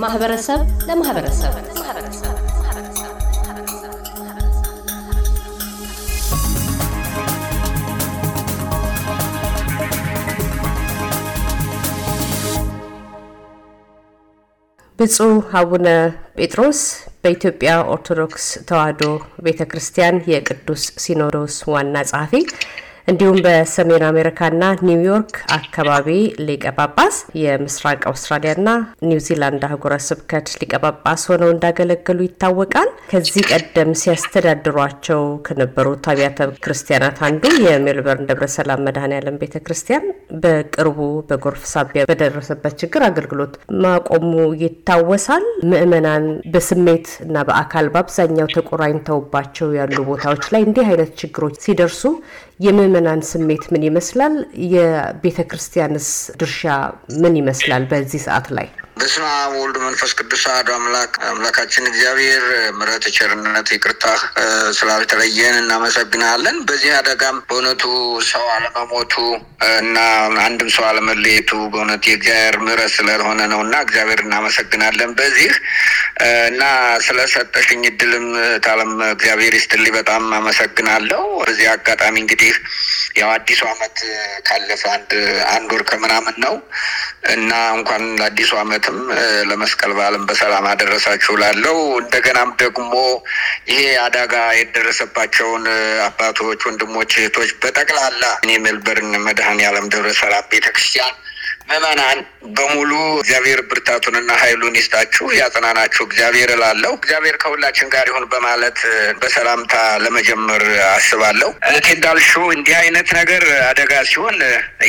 ከማህበረሰብ ለማህበረሰብ። ብፁዕ አቡነ ጴጥሮስ በኢትዮጵያ ኦርቶዶክስ ተዋሕዶ ቤተ ክርስቲያን የቅዱስ ሲኖዶስ ዋና ጸሐፊ እንዲሁም በሰሜን አሜሪካና ኒውዮርክ አካባቢ ሊቀ ጳጳስ የምስራቅ አውስትራሊያና ኒውዚላንድ አህጉረ ስብከት ሊቀ ጳጳስ ሆነው እንዳገለገሉ ይታወቃል። ከዚህ ቀደም ሲያስተዳድሯቸው ከነበሩት አብያተ ክርስቲያናት አንዱ የሜልበርን ደብረ ሰላም መድኃኔዓለም ቤተ ክርስቲያን በቅርቡ በጎርፍ ሳቢያ በደረሰበት ችግር አገልግሎት ማቆሙ ይታወሳል። ምዕመናን በስሜት እና በአካል በአብዛኛው ተቆራኝተውባቸው ያሉ ቦታዎች ላይ እንዲህ አይነት ችግሮች ሲደርሱ የምዕመናን ስሜት ምን ይመስላል? የቤተ ክርስቲያንስ ድርሻ ምን ይመስላል በዚህ ሰዓት ላይ? በስመ አብ ወወልድ መንፈስ ቅዱስ አሐዱ አምላክ አምላካችን እግዚአብሔር ምሕረት፣ ቸርነት፣ ይቅርታ ስላልተለየን እናመሰግናለን። በዚህ አደጋም በእውነቱ ሰው አለመሞቱ እና አንድም ሰው አለመለየቱ በእውነት የእግዚአብሔር ምሕረት ስለሆነ ነው እና እግዚአብሔር እናመሰግናለን በዚህ እና ስለሰጠሽኝ እድልም ታለም እግዚአብሔር ይስጥልኝ በጣም አመሰግናለሁ። በዚህ አጋጣሚ እንግዲህ ያው አዲሱ ዓመት ካለፈ አንድ አንድ ወር ከምናምን ነው። እና እንኳን ለአዲሱ ዓመትም ለመስቀል በዓልም በሰላም አደረሳችሁ ላለው እንደገናም ደግሞ ይሄ አደጋ የደረሰባቸውን አባቶች፣ ወንድሞች፣ እህቶች በጠቅላላ እኔ ሜልበርን መድኃኔዓለም ደብረ ሰላም ቤተክርስቲያን ምዕመናን በሙሉ እግዚአብሔር ብርታቱንና ኃይሉን ይስጣችሁ ያጽናናችሁ እግዚአብሔር እላለሁ። እግዚአብሔር ከሁላችን ጋር ይሁን በማለት በሰላምታ ለመጀመር አስባለሁ። እንዳልሽው እንዲህ አይነት ነገር አደጋ ሲሆን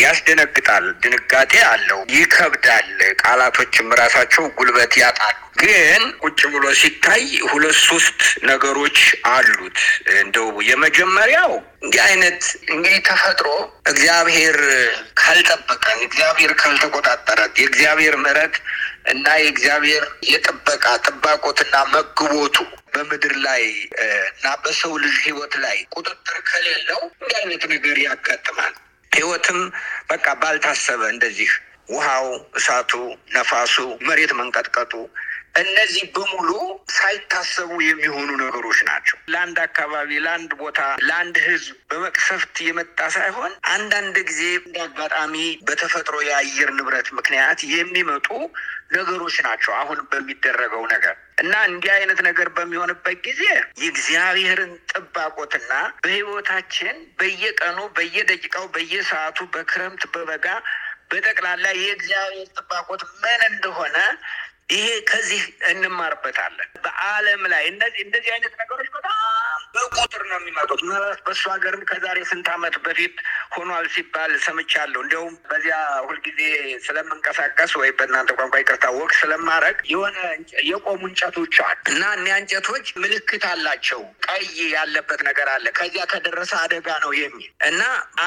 ያስደነግጣል፣ ድንጋጤ አለው፣ ይከብዳል። ቃላቶችም ራሳቸው ጉልበት ያጣሉ። ግን ቁጭ ብሎ ሲታይ ሁለት ሶስት ነገሮች አሉት። እንደው የመጀመሪያው እንዲህ አይነት እንግዲህ ተፈጥሮ እግዚአብሔር ካልጠበቀን፣ እግዚአብሔር ካልተቆጣጠረት፣ የእግዚአብሔር ምሕረት እና የእግዚአብሔር የጥበቃ ጥባቆትና መግቦቱ በምድር ላይ እና በሰው ልጅ ሕይወት ላይ ቁጥጥር ከሌለው እንዲህ አይነት ነገር ያጋጥማል። ሕይወትም በቃ ባልታሰበ እንደዚህ ውሃው፣ እሳቱ፣ ነፋሱ፣ መሬት መንቀጥቀጡ እነዚህ በሙሉ ሳይታሰቡ የሚሆኑ ነገሮች ናቸው። ለአንድ አካባቢ፣ ለአንድ ቦታ፣ ለአንድ ህዝብ በመቅሰፍት የመጣ ሳይሆን አንዳንድ ጊዜ እንደ አጋጣሚ በተፈጥሮ የአየር ንብረት ምክንያት የሚመጡ ነገሮች ናቸው። አሁን በሚደረገው ነገር እና እንዲህ አይነት ነገር በሚሆንበት ጊዜ የእግዚአብሔርን ጥባቆትና በህይወታችን በየቀኑ በየደቂቃው በየሰዓቱ በክረምት በበጋ በጠቅላላ የእግዚአብሔር ጥባቆት ምን እንደሆነ ይሄ ከዚህ እንማርበታለን። በዓለም ላይ እንደዚህ አይነት ነገሮች በጣም በቁጥር ነው የሚመጡት። በእሱ ሀገርም ከዛሬ ስንት ዓመት በፊት ሆኗል ሲባል ሰምቻለሁ። እንዲያውም በዚያ ሁልጊዜ ስለምንቀሳቀስ ወይ በእናንተ ቋንቋ ይቅርታ ወቅ ስለማድረግ የሆነ የቆሙ እንጨቶች አሉ እና እኒያ እንጨቶች ምልክት አላቸው። ቀይ ያለበት ነገር አለ። ከዚያ ከደረሰ አደጋ ነው የሚል እና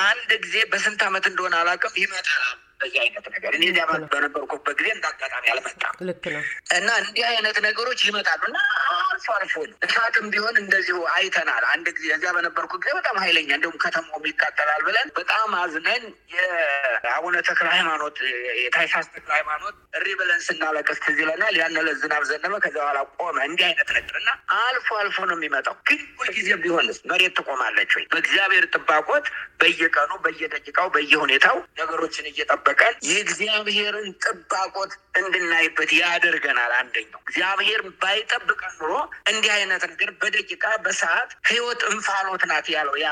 አንድ ጊዜ በስንት ዓመት እንደሆነ አላውቅም ይመጣል በዚህ አይነት ነገር እኔ እዚያ በነበርኩበት ጊዜ እንደ አጋጣሚ አልመጣም። ልክ ነው። እና እንዲህ አይነት ነገሮች ይመጣሉ እና አልፎ አልፎ እሳትም ቢሆን እንደዚሁ አይተናል። አንድ ጊዜ እዚያ በነበርኩ ጊዜ በጣም ኃይለኛ እንደውም ከተማውም ይቃጠላል ብለን በጣም አዝነን የአቡነ ተክለ ሃይማኖት የታይሳስ ተክለ ሃይማኖት እሪ ብለን ስናለቅስ ትዝ ይለናል። ያን ዕለት ዝናብ ዘነበ፣ ከዚያ በኋላ ቆመ። እንዲህ አይነት ነገር እና አልፎ አልፎ ነው የሚመጣው። ግን ሁልጊዜ ቢሆንስ መሬት ትቆማለች ወይ? በእግዚአብሔር ጥባቆት በየቀኑ በየደቂቃው በየሁኔታው ነገሮችን እየጠበቀን የእግዚአብሔርን ጥባቆት እንድናይበት ያደርገናል። አንደኛው እግዚአብሔር ባይጠብቀን ኑሮ እንዲህ አይነት ነገር በደቂቃ በሰዓት ህይወት እንፋሎት ናት ያለው ያ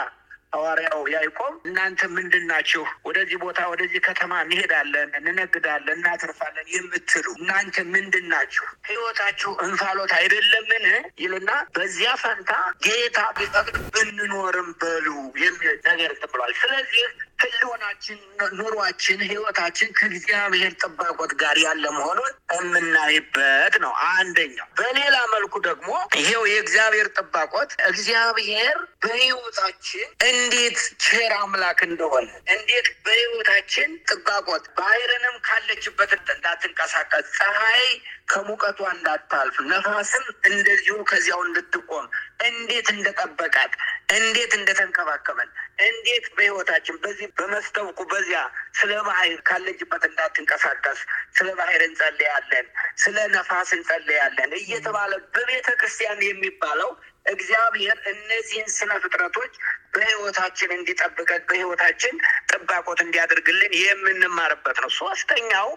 ሐዋርያው ያዕቆብ እናንተ ምንድን ናችሁ? ወደዚህ ቦታ ወደዚህ ከተማ እንሄዳለን፣ እንነግዳለን፣ እናተርፋለን የምትሉ እናንተ ምንድን ናችሁ? ህይወታችሁ እንፋሎት አይደለምን? ይልና በዚያ ፈንታ ጌታ ቢፈቅድ ብንኖርም በሉ የሚል ነገር ብሏል። ስለዚህ ህልውናችን፣ ኑሯችን፣ ህይወታችን ከእግዚአብሔር ጥባቆት ጋር ያለ መሆኑን የምናይበት ነው አንደኛው። በሌላ መልኩ ደግሞ ይሄው የእግዚአብሔር ጥባቆት እግዚአብሔር በህይወታችን እንዴት ቸር አምላክ እንደሆነ እንዴት በህይወታችን ጥባቆት ባህርንም ካለችበት እንዳትንቀሳቀስ ፀሐይ ከሙቀቷ እንዳታልፍ ነፋስም እንደዚሁ ከዚያው እንድትቆም እንዴት እንደጠበቃት እንዴት እንደተንከባከበን እንዴት በህይወታችን በዚህ በመስተውቁ በዚያ ስለ ባህር ካለችበት እንዳትንቀሳቀስ ስለ ባህር እንጸልያለን፣ ስለ ነፋስ እንጸልያለን እየተባለ በቤተ ክርስቲያን የሚባለው እግዚአብሔር እነዚህን ስነ ፍጥረቶች በህይወታችን እንዲጠብቀን በህይወታችን ጥባቆት እንዲያደርግልን የምንማርበት ነው። ሶስተኛው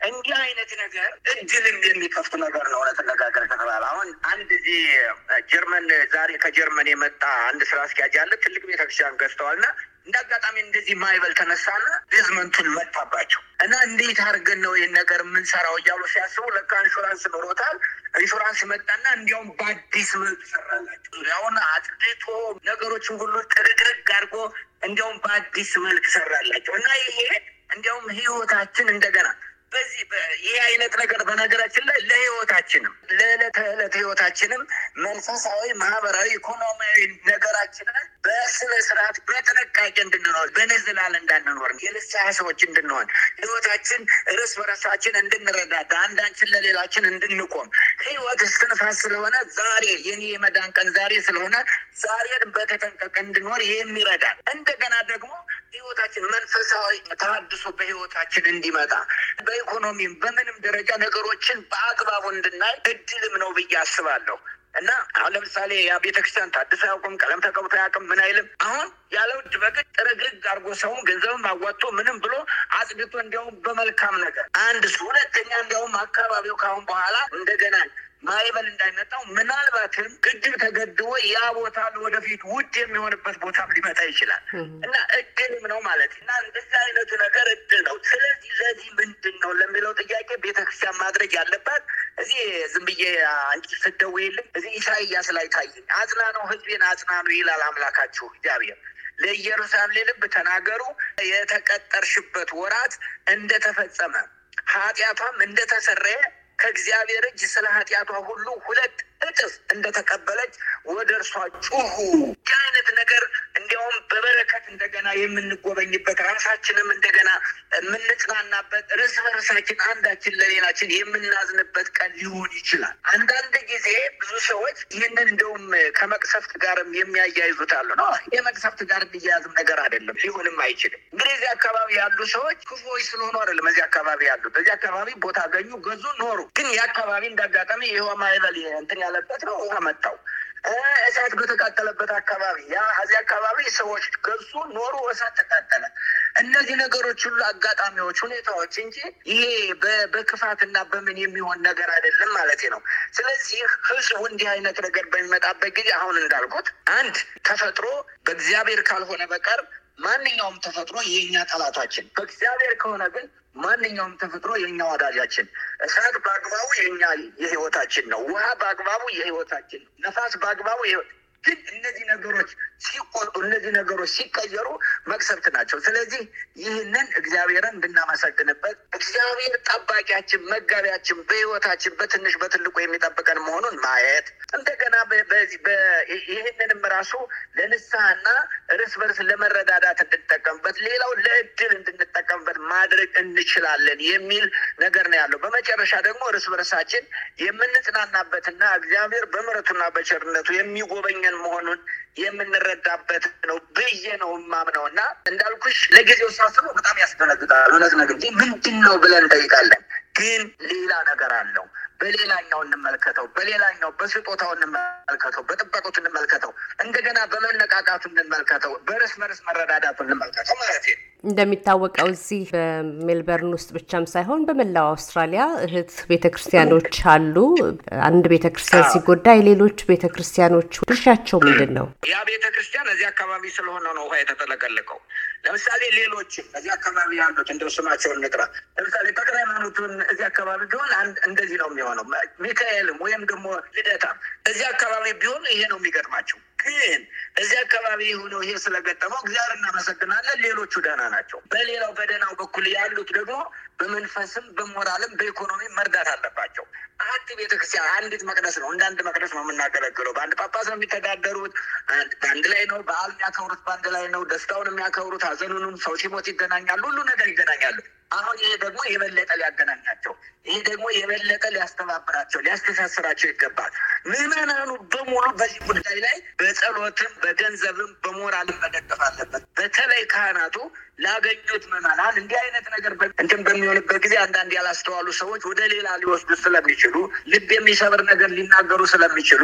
እንዲህ አይነት ነገር እድልም የሚከፍት ነገር ነው። ለተነጋገር ከተባለ አሁን አንድ እዚህ ጀርመን ዛሬ ከጀርመን የመጣ አንድ ስራ አስኪያጅ ያለ ትልቅ ቤተክርስቲያን ገዝተዋል እና እንደ አጋጣሚ እንደዚህ ማዕበል ተነሳና basement ኡን መታባቸው እና እንዴት አድርገን ነው ይህን ነገር የምንሰራው እያሉ ሲያስቡ ለካ ኢንሹራንስ ኖሮታል። ኢንሹራንስ መጣና እንዲያውም በአዲስ መልክ ሰራላቸው። አሁን አጽድቶ ነገሮችን ሁሉ ጥርግርግ አድርጎ እንዲያውም በአዲስ መልክ ሰራላቸው እና ይሄ እንዲያውም ህይወታችን እንደገና በዚህ ይህ አይነት ነገር በነገራችን ላይ ለህይወታችንም ለዕለት ተዕለት ህይወታችንም መንፈሳዊ፣ ማህበራዊ፣ ኢኮኖሚያዊ ነገራችንን በስነ ስርዓት በጥንቃቄ እንድንኖር በንዝላል እንዳንኖር የንስሐ ሰዎች እንድንሆን ህይወታችን እርስ በርሳችን እንድንረዳዳ አንዳችን ለሌላችን እንድንቆም ህይወት እስትንፋስ ስለሆነ ዛሬ የኔ የመዳን ቀን ዛሬ ስለሆነ ዛሬን በተጠንቀቅ እንድኖር የሚረዳል እንደገና ደግሞ ህይወታችን መንፈሳዊ ተሃድሶ በህይወታችን እንዲመጣ በኢኮኖሚም በምንም ደረጃ ነገሮችን በአግባቡ እንድናይ እድልም ነው ብዬ አስባለሁ። እና አሁን ለምሳሌ ያ ቤተክርስቲያን ታድሶ አያውቅም፣ ቀለም ተቀብቶ አያውቅም፣ ምን አይልም። አሁን ያለ ውድ በግድ ጥርግርግ አድርጎ ሰውን ገንዘብም አዋጥቶ ምንም ብሎ አጽድቶ እንዲያውም በመልካም ነገር አንድ ሁለተኛ እንዲያውም አካባቢው ከአሁን በኋላ እንደገና ማይበል እንዳይመጣው ምናልባትም ግድብ ተገድቦ ያ ቦታ ወደፊት ውድ የሚሆንበት ቦታ ሊመጣ ይችላል። እና እድልም ነው ማለት እና እንደዚህ አይነቱ ነገር እድል ነው። ስለዚህ ለዚህ ምንድን ነው ለሚለው ጥያቄ ቤተክርስቲያን ማድረግ ያለባት እዚህ ዝም ብዬ አንቺ ስትደውይልኝ እዚህ ኢሳይያስ ላይ ታየኝ። አጽናነው ህዝቤን አጽናኑ ይላል አምላካችሁ እግዚአብሔር። ለኢየሩሳሌም ልብ ተናገሩ፣ የተቀጠርሽበት ወራት እንደተፈጸመ ኃጢአቷም እንደተሰረየ ከእግዚአብሔር እጅ ስለ ኃጢአቷ ሁሉ ሁለት እጥፍ እንደተቀበለች ወደ እርሷ ጩሁ። ይህ አይነት ነገር እንዲያውም በበረከት እንደገና የምንጎበኝበት ራሳችንም እንደገና የምንጽናናበት እርስ በርሳችን አንዳችን ለሌላችን የምናዝንበት ቀን ሊሆን ይችላል። አንዳንድ ጊዜ ብዙ ሰዎች ይህንን እንደውም ከመቅሰፍት ጋርም የሚያያይዙት አሉ ነው። የመቅሰፍት ጋር የሚያያዝም ነገር አይደለም፣ ሊሆንም አይችልም። እንግዲህ እዚህ አካባቢ ያሉ ሰዎች ክፉዎች ስለሆኑ አይደለም እዚህ አካባቢ ያሉት። እዚህ አካባቢ ቦታ አገኙ፣ ገዙ፣ ኖሩ። ግን የአካባቢ እንዳጋጣሚ ይኸው ማይበል እንትን ያለበት ነው ውሃ መታው እሳት በተቃጠለበት አካባቢ ያ እዚህ አካባቢ ሰዎች ገዙ፣ ኖሩ፣ እሳት ተቃጠለ። እነዚህ ነገሮች ሁሉ አጋጣሚዎች፣ ሁኔታዎች እንጂ ይሄ በክፋትና በምን የሚሆን ነገር አይደለም ማለት ነው። ስለዚህ ህዝቡ እንዲህ አይነት ነገር በሚመጣበት ጊዜ አሁን እንዳልኩት አንድ ተፈጥሮ በእግዚአብሔር ካልሆነ በቀር ማንኛውም ተፈጥሮ የእኛ ጠላታችን፣ በእግዚአብሔር ከሆነ ግን ማንኛውም ተፈጥሮ የእኛ ወዳጃችን። እሳት በአግባቡ የእኛ የህይወታችን ነው። ውሃ በአግባቡ የህይወታችን ነፋስ በአግባቡ ግን እነዚህ ነገሮች ሲቆጡ እነዚህ ነገሮች ሲቀየሩ መቅሰፍት ናቸው። ስለዚህ ይህንን እግዚአብሔርን እንድናመሰግንበት እግዚአብሔር ጠባቂያችን፣ መጋቢያችን በህይወታችን በትንሽ በትልቁ የሚጠብቀን መሆኑን ማየት እንደገና ይህንንም ራሱ ለንስሐና እርስ በርስ ለመረዳዳት እንድንጠቀምበት፣ ሌላው ለእድል እንድንጠቀምበት ማድረግ እንችላለን የሚል ነገር ነው ያለው። በመጨረሻ ደግሞ እርስ በርሳችን የምንጽናናበትና እግዚአብሔር በምሕረቱና በቸርነቱ የሚጎበኘን መሆኑን የምንረዳበት ነው ብዬ ነው የማምነው እና እንዳልኩሽ ለጊዜው ሳስበው በጣም ያስደነግጣል። እውነት ነገር ምንድን ነው ብለን እንጠይቃለን። ግን ሌላ ነገር አለው። በሌላኛው እንመልከተው፣ በሌላኛው በስጦታው እንመልከተው፣ በጥበቁት እንመልከተው፣ እንደገና በመነቃቃቱ እንመልከተው፣ በርስ በርስ መረዳዳቱ እንመልከተው ማለት ነው። እንደሚታወቀው እዚህ በሜልበርን ውስጥ ብቻም ሳይሆን በመላው አውስትራሊያ እህት ቤተ ክርስቲያኖች አሉ። አንድ ቤተ ክርስቲያን ሲጎዳ የሌሎች ቤተ ክርስቲያኖች ድርሻቸው ምንድን ነው? ያ ቤተ ክርስቲያን እዚህ አካባቢ ስለሆነ ነው ውሃ የተጠለቀለቀው። ለምሳሌ ሌሎችም እዚህ አካባቢ ያሉት እንደው ስማቸውን እንጥራ። ለምሳሌ ተክለ ሃይማኖቱን እዚህ አካባቢ ቢሆን እንደዚህ ነው የሚሆነው። ሚካኤልም ወይም ደግሞ ልደታም እዚህ አካባቢ ቢሆን ይሄ ነው የሚገጥማቸው። ግን እዚህ አካባቢ የሆነው ይሄ ስለገጠመው እግዚአብሔር እናመሰግናለን። ሌሎቹ ደህና ናቸው። በሌላው በደህናው በኩል ያሉት ደግሞ በመንፈስም በሞራልም በኢኮኖሚም መርዳት አለባቸው። አንድ ቤተክርስቲያን አንዲት መቅደስ ነው። እንደ አንድ መቅደስ ነው የምናገለግለው። በአንድ ጳጳስ ነው የሚተዳደሩት። በአንድ ላይ ነው በዓል የሚያከብሩት፣ በአንድ ላይ ነው ደስታውን የሚያከብሩት። ሀዘኑንም ሰው ሲሞት ይገናኛሉ። ሁሉ ነገር ይገናኛሉ። አሁን ይሄ ደግሞ የበለጠ ሊያገናኛቸው፣ ይሄ ደግሞ የበለጠ ሊያስተባብራቸው፣ ሊያስተሳስራቸው ይገባል። ምዕመናኑ በሙሉ በዚህ ጉዳይ ላይ በጸሎትም በገንዘብም በሞራልም መደገፍ አለበት። በተለይ ካህናቱ ላገኙት ምዕመናን እንዲህ አይነት ነገር እንትን በሚሆንበት ጊዜ አንዳንድ ያላስተዋሉ ሰዎች ወደ ሌላ ሊወስዱ ስለሚችሉ ልብ የሚሰብር ነገር ሊናገሩ ስለሚችሉ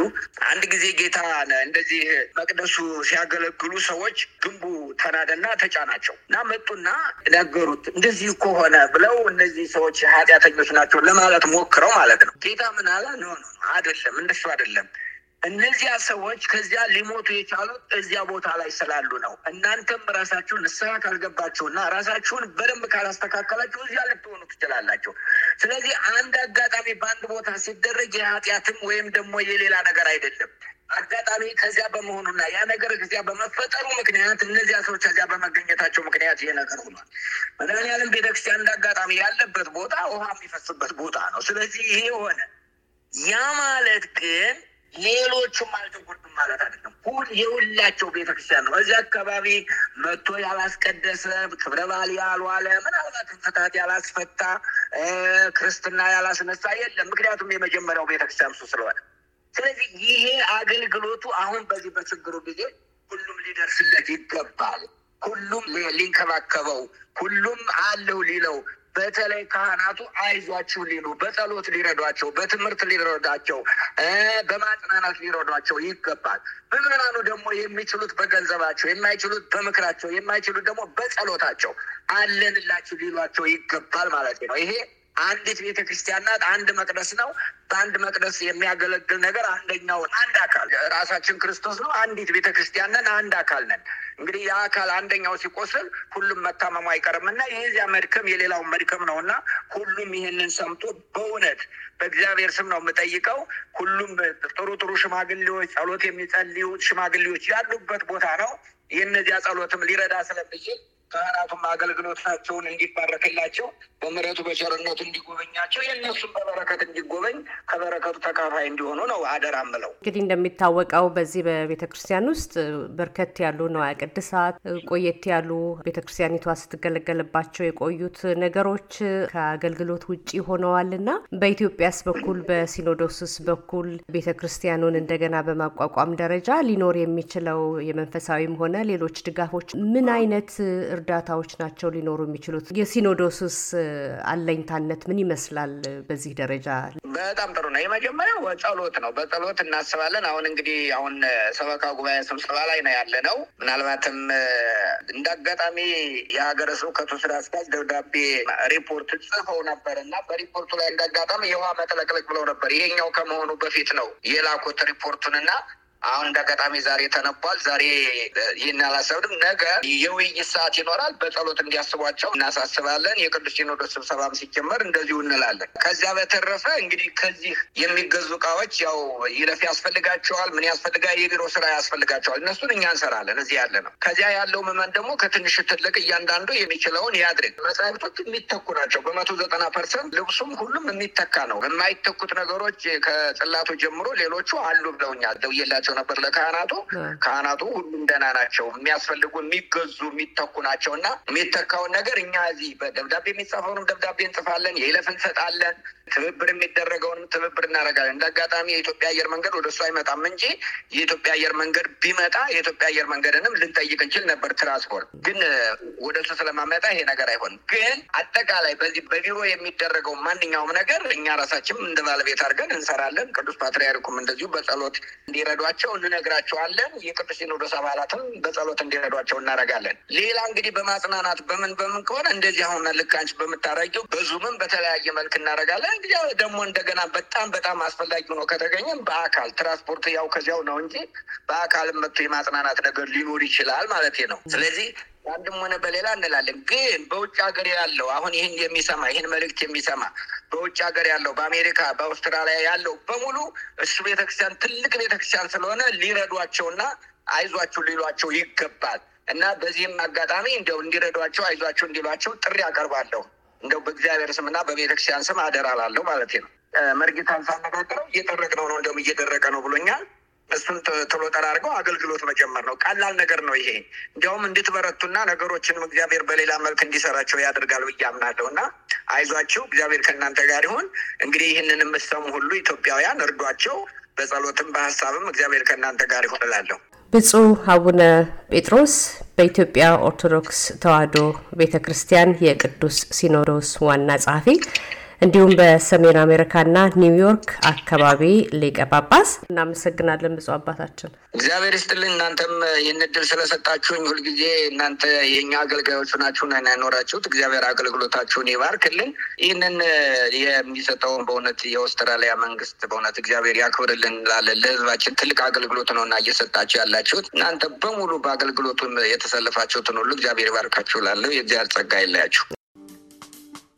አንድ ጊዜ ጌታ እንደዚህ መቅደሱ ሲያገለግሉ ሰዎች ግንቡ ተናደና ተጫናቸው እና መጡና ነገሩት። እንደዚህ እኮ ሆነ ብለው እነዚህ ሰዎች ኃጢአተኞች ናቸው ለማለት ሞክረው ማለት ነው። ጌታ ምን አለ? no no አይደለም፣ እንደሱ አይደለም እነዚያ ሰዎች ከዚያ ሊሞቱ የቻሉት እዚያ ቦታ ላይ ስላሉ ነው። እናንተም ራሳችሁን ንስሐ ካልገባችሁና ራሳችሁን በደንብ ካላስተካከላችሁ እዚያ ልትሆኑ ትችላላችሁ። ስለዚህ አንድ አጋጣሚ በአንድ ቦታ ሲደረግ የኃጢአትም ወይም ደግሞ የሌላ ነገር አይደለም። አጋጣሚ ከዚያ በመሆኑና ያ ነገር እዚያ በመፈጠሩ ምክንያት እነዚያ ሰዎች ከዚያ በመገኘታቸው ምክንያት ይሄ ነገር ሆኗል። መድኃኔዓለም ቤተክርስቲያን እንደ ያለበት ቦታ ውሃ የሚፈስበት ቦታ ነው። ስለዚህ ይሄ ሆነ። ያ ማለት ግን ሌሎቹም አልተጎዱም ማለት አይደለም። ሁል የሁላቸው ቤተክርስቲያን ነው። እዚህ አካባቢ መጥቶ ያላስቀደሰ ክብረ በዓል ያልዋለ ምናልባትም ፍትሐት ያላስፈታ ክርስትና ያላስነሳ የለም። ምክንያቱም የመጀመሪያው ቤተክርስቲያን እሱ ስለሆነ፣ ስለዚህ ይሄ አገልግሎቱ አሁን በዚህ በችግሩ ጊዜ ሁሉም ሊደርስለት ይገባል። ሁሉም ሊንከባከበው፣ ሁሉም አለው ሊለው በተለይ ካህናቱ አይዟችሁ ሊሉ በጸሎት ሊረዷቸው፣ በትምህርት ሊረዷቸው፣ በማጽናናት ሊረዷቸው ይገባል። ምዕመናኑ ደግሞ የሚችሉት በገንዘባቸው፣ የማይችሉት በምክራቸው፣ የማይችሉት ደግሞ በጸሎታቸው አለንላችሁ ሊሏቸው ይገባል ማለት ነው። ይሄ አንዲት ቤተ ክርስቲያን ናት። አንድ መቅደስ ነው። በአንድ መቅደስ የሚያገለግል ነገር አንደኛው አንድ አካል ራሳችን ክርስቶስ ነው። አንዲት ቤተ ክርስቲያን ነን። አንድ አካል ነን። እንግዲህ የአካል አንደኛው ሲቆስል ሁሉም መታመሙ አይቀርም እና የዚያ መድከም የሌላውን መድከም ነው እና ሁሉም ይህንን ሰምቶ በእውነት በእግዚአብሔር ስም ነው የምጠይቀው። ሁሉም ጥሩ ጥሩ ሽማግሌዎች፣ ጸሎት የሚጸልዩ ሽማግሌዎች ያሉበት ቦታ ነው። የእነዚያ ጸሎትም ሊረዳ ስለሚችል ካህናቱም አገልግሎታቸውን እንዲባረክላቸው በምሕረቱ በቸርነቱ እንዲጎበኛቸው የእነሱም በበረከት እንዲጎበኝ ከበረከቱ ተካፋይ እንዲሆኑ ነው አደራ ምለው። እንግዲህ እንደሚታወቀው በዚህ በቤተ ክርስቲያን ውስጥ በርከት ያሉ ንዋየ ቅድሳት ቆየት ያሉ ቤተ ክርስቲያኒቷ ስትገለገልባቸው የቆዩት ነገሮች ከአገልግሎት ውጭ ሆነዋል እና በኢትዮጵያስ በኩል በሲኖዶስስ በኩል ቤተ ክርስቲያኑን እንደገና በማቋቋም ደረጃ ሊኖር የሚችለው የመንፈሳዊም ሆነ ሌሎች ድጋፎች ምን አይነት እርዳታዎች ናቸው ሊኖሩ የሚችሉት? የሲኖዶስስ አለኝታነት ምን ይመስላል? በዚህ ደረጃ በጣም ጥሩ ነው። የመጀመሪያው ጸሎት ነው። በጸሎት እናስባለን። አሁን እንግዲህ አሁን ሰበካ ጉባኤ ስብሰባ ላይ ነው ያለ ነው። ምናልባትም እንደ አጋጣሚ የሀገረ ስብከቱ ስራ አስኪያጅ ደብዳቤ ሪፖርት ጽፈው ነበር እና በሪፖርቱ ላይ እንደ አጋጣሚ የውሃ መጥለቅለቅ ብለው ነበር። ይሄኛው ከመሆኑ በፊት ነው የላኩት ሪፖርቱን እና አሁን እንደ አጋጣሚ ዛሬ ተነቧል። ዛሬ ይህን አላሰብንም። ነገ የውይይት ሰዓት ይኖራል። በጸሎት እንዲያስቧቸው እናሳስባለን። የቅዱስ ሲኖዶስ ስብሰባም ሲጀመር እንደዚሁ እንላለን። ከዚያ በተረፈ እንግዲህ ከዚህ የሚገዙ እቃዎች ያው ይለፍ ያስፈልጋቸዋል። ምን ያስፈልጋል? የቢሮ ስራ ያስፈልጋቸዋል። እነሱን እኛ እንሰራለን። እዚህ ያለ ነው። ከዚያ ያለው ምዕመን ደግሞ ከትንሽ ትልቅ እያንዳንዱ የሚችለውን ያድርግ። መጽሐፍቶች የሚተኩ ናቸው። በመቶ ዘጠና percent ልብሱም ሁሉም የሚተካ ነው። የማይተኩት ነገሮች ከጽላቱ ጀምሮ ሌሎቹ አሉ ብለውኛል። ደውዬላቸው ነበር ለካህናቱ። ካህናቱ ሁሉም ደህና ናቸው። የሚያስፈልጉ የሚገዙ የሚተኩ ናቸው እና የሚተካውን ነገር እኛ እዚህ በደብዳቤ የሚጻፈውንም ደብዳቤ እንጽፋለን፣ የይለፍ እንሰጣለን። ትብብር የሚደረገውንም ትብብር እናደርጋለን። እንደ አጋጣሚ የኢትዮጵያ አየር መንገድ ወደ እሱ አይመጣም እንጂ የኢትዮጵያ አየር መንገድ ቢመጣ የኢትዮጵያ አየር መንገድንም ልንጠይቅ እንችል ነበር። ትራንስፖርት ግን ወደ እሱ ስለማመጣ ይሄ ነገር አይሆንም። ግን አጠቃላይ በዚህ በቢሮ የሚደረገው ማንኛውም ነገር እኛ ራሳችን እንደ ባለቤት አድርገን እንሰራለን። ቅዱስ ፓትርያርኩም እንደዚሁ በጸሎት እንዲረዷቸው እንነግራቸዋለን። የቅዱስ ሲኖዶስ አባላትም በጸሎት እንዲረዷቸው እናደርጋለን። ሌላ እንግዲህ በማጽናናት በምን በምን ከሆነ እንደዚህ አሁን ልክ አንቺ በምታረጊው በዙምም በተለያየ መልክ እናደርጋለን። እንግዲህ ደግሞ እንደገና በጣም በጣም አስፈላጊ ሆኖ ከተገኘም በአካል ትራንስፖርት ያው ከዚያው ነው እንጂ በአካልም መጥቶ የማጽናናት ነገር ሊኖር ይችላል ማለት ነው። ስለዚህ አንድም ሆነ በሌላ እንላለን። ግን በውጭ ሀገር ያለው አሁን ይህን የሚሰማ ይህን መልእክት የሚሰማ በውጭ ሀገር ያለው በአሜሪካ፣ በአውስትራሊያ ያለው በሙሉ እሱ ቤተክርስቲያን ትልቅ ቤተክርስቲያን ስለሆነ ሊረዷቸውና አይዟችሁ ሊሏቸው ይገባል እና በዚህም አጋጣሚ እንደው እንዲረዷቸው አይዟቸው እንዲሏቸው ጥሪ አቀርባለሁ። እንደው በእግዚአብሔር ስምና በቤተክርስቲያን ስም አደራ ማለት ነው። መርጌታን ሳነጋግረው እየጠረቅነው ነው እንደውም እየደረቀ ነው ብሎኛል። እሱን ቶሎ ጠራርገው አገልግሎት መጀመር ነው። ቀላል ነገር ነው ይሄ። እንዲያውም እንድትበረቱና ነገሮችንም እግዚአብሔር በሌላ መልክ እንዲሰራቸው ያደርጋል ብዬ አምናለሁ እና አይዟቸው፣ እግዚአብሔር ከእናንተ ጋር ይሁን። እንግዲህ ይህንን የምትሰሙ ሁሉ ኢትዮጵያውያን እርዷቸው፣ በጸሎትም በሀሳብም እግዚአብሔር ከእናንተ ጋር ይሁን እላለሁ። ብፁዕ አቡነ ጴጥሮስ በኢትዮጵያ ኦርቶዶክስ ተዋሕዶ ቤተ ክርስቲያን የቅዱስ ሲኖዶስ ዋና ጸሐፊ እንዲሁም በሰሜን አሜሪካና ኒውዮርክ አካባቢ ሊቀ ጳጳስ። እናመሰግናለን ብፁዕ አባታችን። እግዚአብሔር ይስጥልኝ። እናንተም ይህን እድል ስለሰጣችሁኝ ሁልጊዜ እናንተ የእኛ አገልጋዮቹ ናችሁ ያኖራችሁት። እግዚአብሔር አገልግሎታችሁን ይባርክልን። ይህንን የሚሰጠውን በእውነት የአውስትራሊያ መንግስት በእውነት እግዚአብሔር ያክብርልን እንላለን። ለህዝባችን ትልቅ አገልግሎት ነው እና እየሰጣችሁ ያላችሁት እናንተ በሙሉ በአገልግሎቱን የተሰለፋችሁትን ሁሉ እግዚአብሔር ይባርካችሁ ላለሁ የእግዚአብሔር ጸጋ ይለያችሁ።